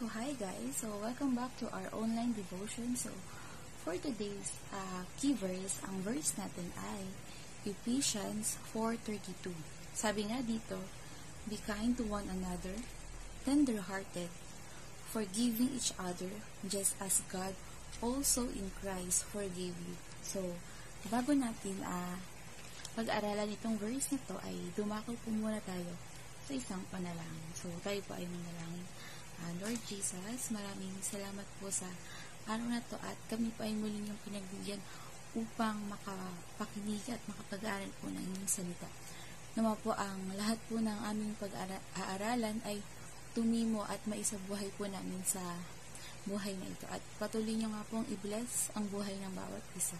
So, hi guys. So, welcome back to our online devotion. So, for today's uh, key verse, ang verse natin ay Ephesians 4.32. Sabi nga dito, Be kind to one another, tender-hearted, forgiving each other, just as God also in Christ forgave you. So, bago natin uh, pag-aralan itong verse na to, ay dumakot po muna tayo sa isang panalangin. So, tayo po ay manalangin. Uh, Lord Jesus, maraming salamat po sa araw na to at kami po ay muling yung pinagbigyan upang makapakinig at makapag-aaral po ng inyong salita. Naman po ang lahat po ng aming pag-aaralan ay tumimo at maisabuhay po namin sa buhay na ito. At patuloy nyo nga pong i-bless ang buhay ng bawat isa.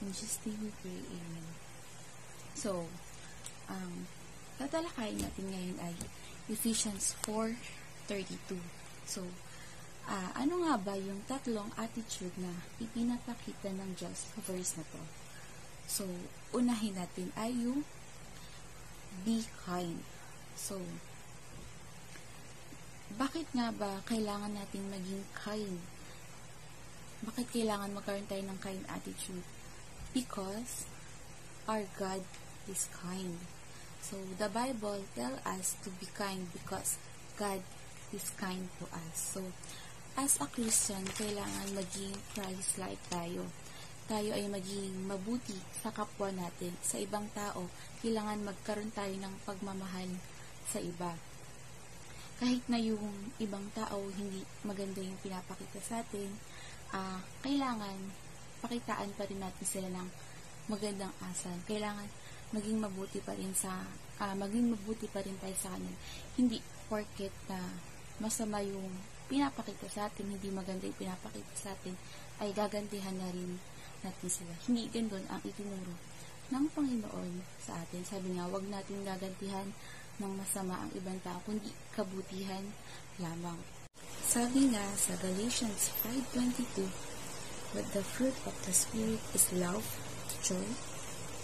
In Jesus' name we pray. Amen. So, ang um, tatalakayin natin ngayon ay Ephesians 4.32. So, uh, ano nga ba yung tatlong attitude na ipinapakita ng Diyos sa verse na to? So, unahin natin ay yung be kind. So, bakit nga ba kailangan natin maging kind? Bakit kailangan magkaroon tayo ng kind attitude? Because our God is kind. So, the Bible tell us to be kind because God is kind to us. So, as a Christian, kailangan maging Christ-like tayo. Tayo ay maging mabuti sa kapwa natin, sa ibang tao. Kailangan magkaroon tayo ng pagmamahal sa iba. Kahit na yung ibang tao hindi maganda yung pinapakita sa atin, uh, kailangan pakitaan pa rin natin sila ng magandang asal. Kailangan maging mabuti pa rin sa uh, maging mabuti pa rin tayo sa kanila. Hindi porket na masama yung pinapakita sa atin, hindi maganda yung pinapakita sa atin, ay gagantihan na rin natin sila. Hindi ganun ang itinuro ng Panginoon sa atin. Sabi nga, wag natin gagantihan ng masama ang ibang tao, kundi kabutihan lamang. Sabi nga sa Galatians 5.22, But the fruit of the Spirit is love, joy,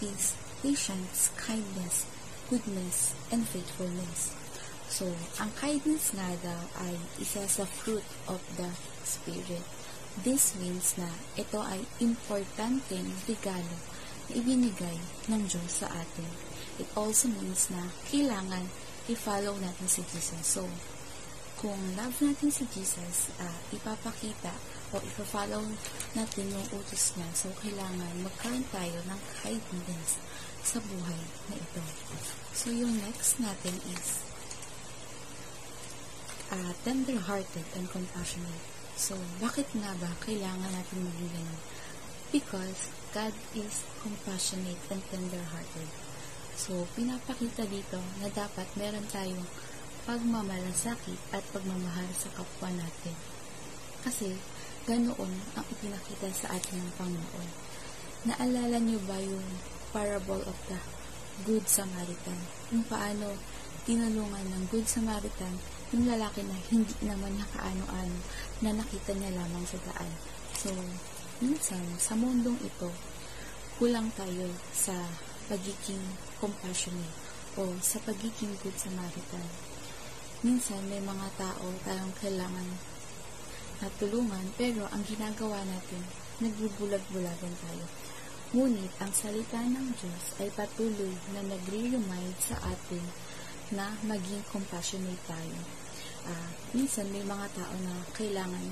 peace, patience, kindness, goodness, and faithfulness. So, ang kindness nga daw ay isa sa fruit of the Spirit. This means na ito ay importanteng regalo na ibinigay ng Diyos sa atin. It also means na kailangan i-follow natin si Jesus. So, kung love natin si Jesus, uh, ipapakita o i-follow natin yung utos niya. So, kailangan magkaroon tayo ng kindness sa buhay na ito. So, yung next natin is uh, tender-hearted and compassionate. So, bakit nga ba kailangan natin maging ganun? Because God is compassionate and tender-hearted. So, pinapakita dito na dapat meron tayong pagmamalasakit at pagmamahal sa kapwa natin. Kasi, ganoon ang ipinakita sa atin ng Panginoon. Naalala niyo ba yung parable of the Good Samaritan? Kung paano tinulungan ng Good Samaritan yung lalaki na hindi naman nakaano-ano na nakita niya lamang sa daan. So, minsan, sa mundong ito, kulang tayo sa pagiging compassionate o sa pagiging good Samaritan. Minsan, may mga tao tayong kailangan na tulungan, pero ang ginagawa natin, nagbubulag-bulagan tayo. Ngunit, ang salita ng Diyos ay patuloy na nagre-remind sa atin na maging compassionate tayo. Uh, minsan may mga tao na kailangan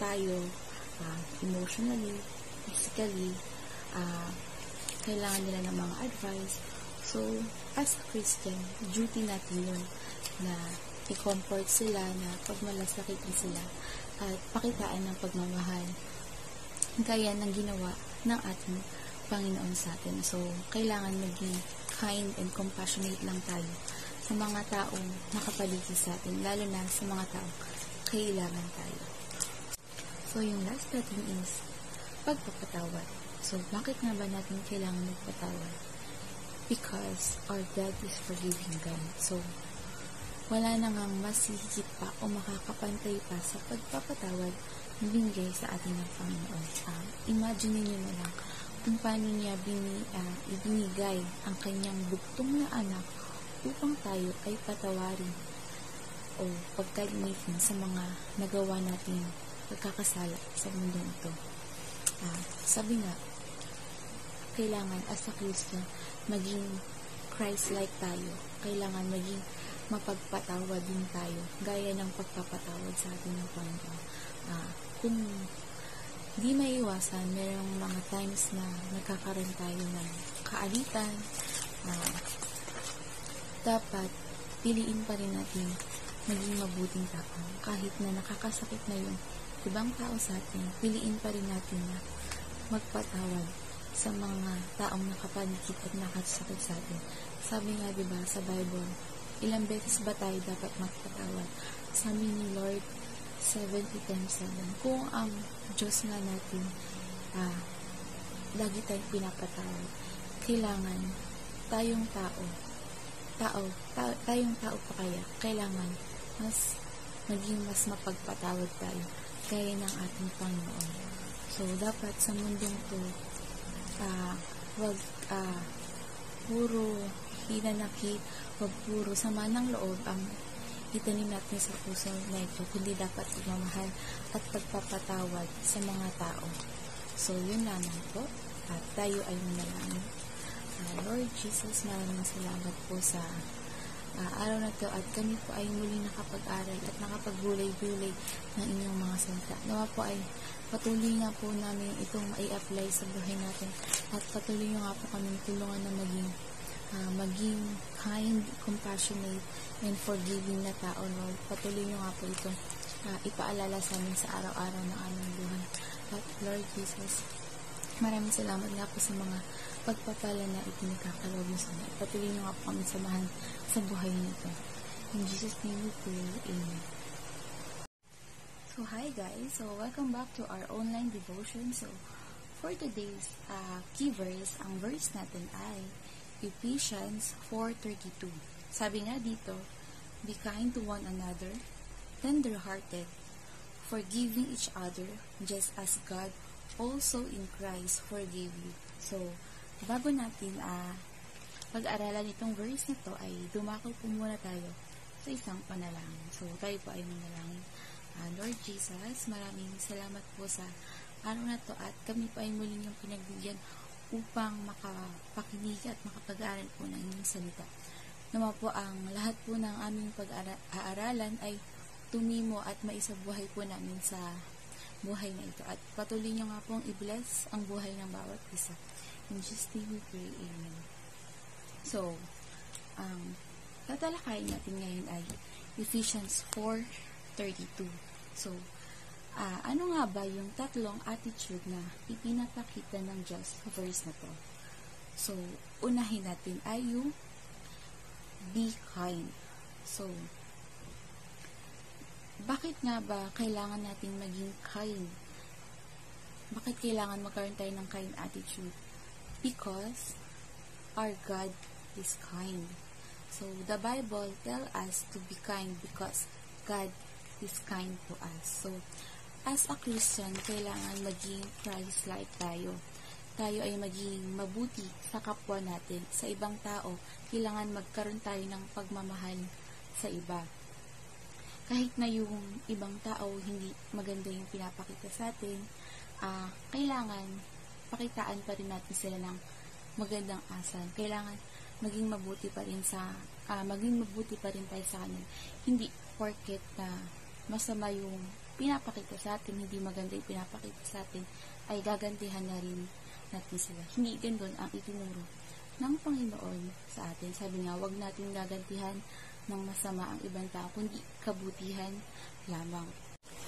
tayo uh, emotionally, physically, uh, kailangan nila ng mga advice. So, as a Christian, duty natin yun na i-comfort sila, na pagmalasakitin sila, at pakitaan ng pagmamahal. Gaya ng ginawa ng ating Panginoon sa atin. So, kailangan maging kind and compassionate lang tayo sa mga taong nakapaligid sa atin, lalo na sa mga taong kailangan tayo. So, yung last natin is pagpapatawad. So, bakit nga ba natin kailangan magpatawad? Because our God is forgiving God. So, wala na ngang mas higit pa o makakapantay pa sa pagpapatawad na binigay sa atin ng Panginoon. Uh, imagine niyo na lang kung paano niya bini, uh, ibinigay ang kanyang bugtong na anak upang tayo ay patawarin o pagkalimitin sa mga nagawa nating pagkakasala sa mundong ito. Ah, sabi nga, kailangan as a Christian maging Christ-like tayo. Kailangan maging mapagpatawad din tayo, gaya ng pagpapatawad sa atin ng Panginoon. Ah, kung di maiwasan, merong mga times na nagkakaroon tayo ng kaalitan, ah, dapat piliin pa rin natin maging mabuting tao. Kahit na nakakasakit na yung ibang tao sa atin, piliin pa rin natin na magpatawad sa mga taong nakapaligid at nakasakit sa atin. Sabi nga, di ba, sa Bible, ilang beses ba tayo dapat magpatawad? Sabi ni Lord, 70 times 7. Kung ang Diyos nga natin, ah, lagi tayong pinapatawad, kailangan tayong tao, tao, ta- tayong tao pa kaya, kailangan mas maging mas mapagpatawad tayo kaya ng ating Panginoon. So, dapat sa mundong to, uh, wag uh, puro hinanakit, wag puro sama ng loob ang itanim natin sa puso na ito, kundi dapat pagmamahal at pagpapatawad sa mga tao. So, yun lamang po. At tayo ay manalangin. Lord Jesus, maraming salamat po sa uh, araw na to at kami po ay muli nakapag-aral at nakapaggulay-gulay ng inyong mga salita. Nawa po ay patuloy nga po namin itong mai-apply sa buhay natin at patuloy nyo nga po kami tulungan na maging uh, maging kind, compassionate, and forgiving na tao, Lord. Patuloy nyo nga po itong uh, ipaalala sa amin sa araw-araw ng aming buhay. At Lord Jesus, maraming salamat nga po sa mga pagpapala na itinagkakalog nyo sa amin. Patuloy nyo nga po kami samahan sa buhay nito. In Jesus' name we pray. Amen. So, hi guys. So, welcome back to our online devotion. So, for today's uh, key verse, ang verse natin ay Ephesians 4.32. Sabi nga dito, Be kind to one another, tender-hearted, forgiving each other, just as God also in Christ forgave you. So, bago natin uh, pag-aralan itong verse na to ay dumako po muna tayo sa isang panalangin. So, tayo po ay manalangin. Uh, Lord Jesus, maraming salamat po sa araw na to at kami po ay muli niyong pinagbigyan upang makapakinig at makapag-aaral po ng inyong salita. Naman po ang lahat po ng aming pag-aaralan ay tumimo at maisabuhay po namin sa buhay na ito. At patuloy niyo nga pong i-bless ang buhay ng bawat isa. Name we pray. Amen. So, um, tatalakayin natin ngayon ay Ephesians 4.32. So, uh, ano nga ba yung tatlong attitude na ipinapakita ng Diyos sa verse na to? So, unahin natin ay yung be kind. So, bakit nga ba kailangan natin maging kind? Bakit kailangan magkaroon tayo ng kind attitude? Because our God is kind. So, the Bible tell us to be kind because God is kind to us. So, as a Christian, kailangan maging Christ-like tayo. Tayo ay maging mabuti sa kapwa natin, sa ibang tao. Kailangan magkaroon tayo ng pagmamahal sa iba. Kahit na yung ibang tao hindi maganda yung pinapakita sa atin, uh, kailangan pakitaan pa rin natin sila ng magandang asal. Kailangan maging mabuti pa rin sa uh, maging mabuti pa rin tayo sa kanila. Hindi porket na masama yung pinapakita sa atin, hindi maganda yung pinapakita sa atin, ay gagantihan na rin natin sila. Hindi ganun ang itinuro ng Panginoon sa atin. Sabi nga, wag natin gagantihan ng masama ang ibang tao, kundi kabutihan lamang.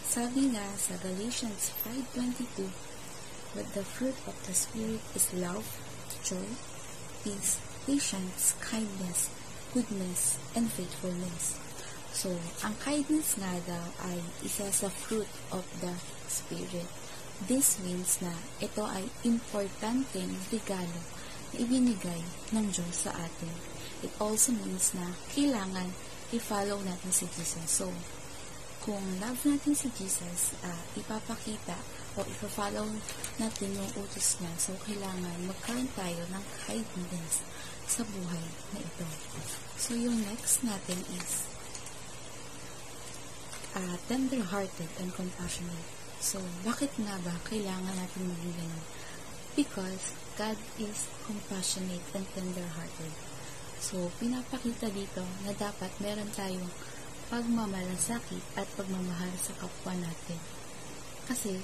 Sabi nga sa Galatians 5.22, But the fruit of the Spirit is love, joy, peace, patience, kindness, goodness, and faithfulness. So, ang kindness nga daw ay isa sa fruit of the Spirit. This means na ito ay importanteng regalo na ibinigay ng Diyos sa atin. It also means na kailangan i-follow natin si Jesus. So, kung love natin si Jesus, uh, ipapakita o ipa-follow natin yung utos niya. So, kailangan magkaroon tayo ng kindness sa buhay na ito. So, yung next natin is uh, tender-hearted and compassionate. So, bakit nga ba kailangan natin maging? Because God is compassionate and tender-hearted. So, pinapakita dito na dapat meron tayong pagmamalasakit at pagmamahal sa kapwa natin. Kasi,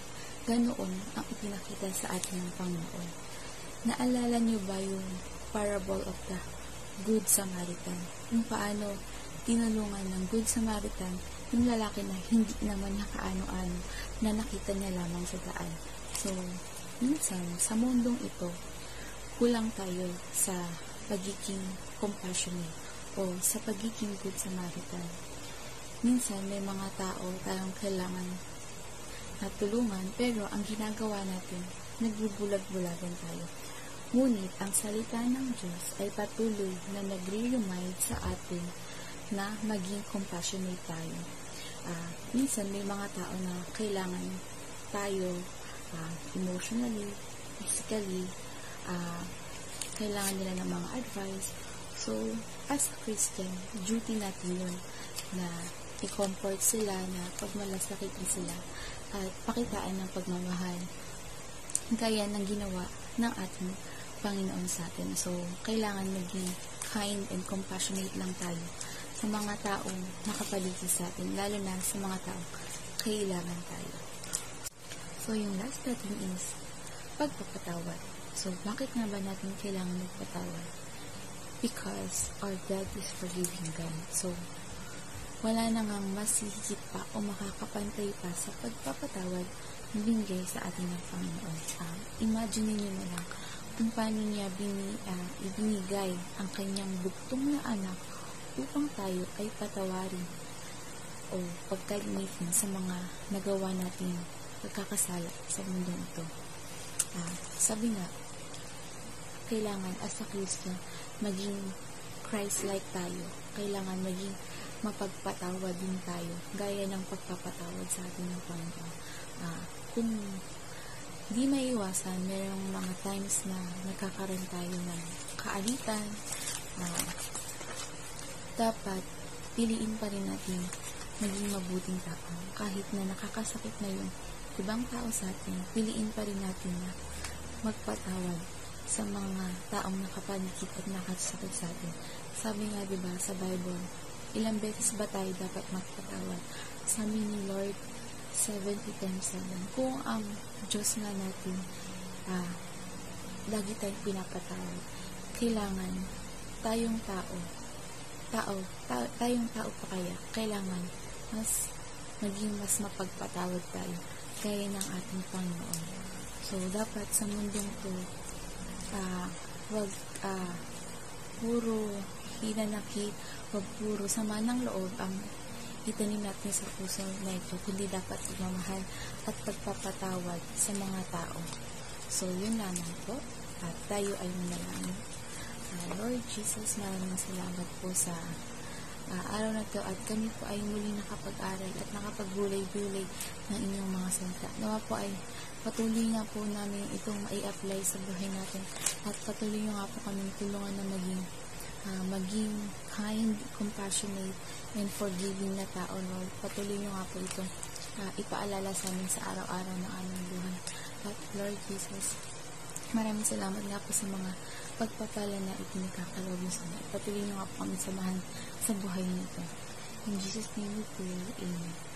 ganoon ang ipinakita sa atin ng Panginoon. Naalala niyo ba yung parable of the Good Samaritan? Yung paano tinulungan ng Good Samaritan yung lalaki na hindi naman niya kaano-ano na nakita niya lamang sa daan. So, minsan, sa mundong ito, kulang tayo sa pagiging compassionate o sa pagiging good Samaritan. Minsan, may mga tao tayong kailangan na tulungan, pero ang ginagawa natin, nagbubulag-bulagan tayo. Ngunit, ang salita ng Diyos ay patuloy na nagre-remind sa atin na maging compassionate tayo. Uh, minsan may mga tao na kailangan tayo uh, emotionally, physically, uh, kailangan nila ng mga advice. So, as a Christian, duty natin yun na i-comfort sila, na pagmalasakitin sila, at pakitaan ng pagmamahal. Gaya ng ginawa ng ating Panginoon sa atin. So, kailangan maging kind and compassionate lang tayo sa mga taong nakapaligid sa atin, lalo na sa mga taong kailangan tayo. So, yung last natin is pagpapatawad. So, bakit nga ba natin kailangan magpatawad? Because our God is forgiving God. So, wala na ngang masihigit pa o makakapantay pa sa pagpapatawad na binigay sa atin ng Panginoon. Uh, imagine niyo na lang kung paano niya bini, uh, ibinigay ang kanyang bugtong na anak upang tayo ay patawarin o pagkalinitin sa mga nagawa natin pagkakasala sa mundo ito. Ah, sabi nga, kailangan as a Christian maging Christ-like tayo. Kailangan maging mapagpatawad din tayo, gaya ng pagpapatawad sa atin ng Panginoon. Ah, kung di maiwasan, mayroong mga times na nagkakaroon tayo ng kaalitan, ah, dapat piliin pa rin natin maging mabuting tao. Kahit na nakakasakit na yung ibang tao sa atin, piliin pa rin natin na magpatawad sa mga taong nakapaligid at nakasakit sa atin. Sabi nga, di ba, sa Bible, ilang beses ba tayo dapat magpatawad? Sabi ni Lord, 70 times 7. Kung ang Diyos nga natin, ah, lagi tayong pinapatawad, kailangan tayong tao tao, ta- tayong tao pa kaya, kailangan mas maging mas mapagpatawad tayo gaya ng ating Panginoon. So, dapat sa mundong to, uh, wag uh, puro hinanakit, wag puro sama ng loob ang itanim natin sa puso na ito, kundi dapat pagmamahal at pagpapatawad sa mga tao. So, yun lamang po. At tayo ay manalangin. Uh, Lord Jesus, maraming salamat po sa uh, araw na to at kami po ay muli nakapag-aral at nakapagbulay-bulay ng inyong mga salita. Nawa po ay patuloy nga po namin itong mai-apply sa buhay natin at patuloy nga po kami tulungan na maging uh, maging kind, compassionate, and forgiving na tao, Lord. Patuloy nyo nga po itong uh, ipaalala sa amin sa araw-araw ng aming buhay. At Lord Jesus, maraming salamat nga po sa mga pagpapala na ipinagkakalog sa amin. Patuloy niyo nga po kami samahan sa buhay nito. In Jesus' name we pray. Amen.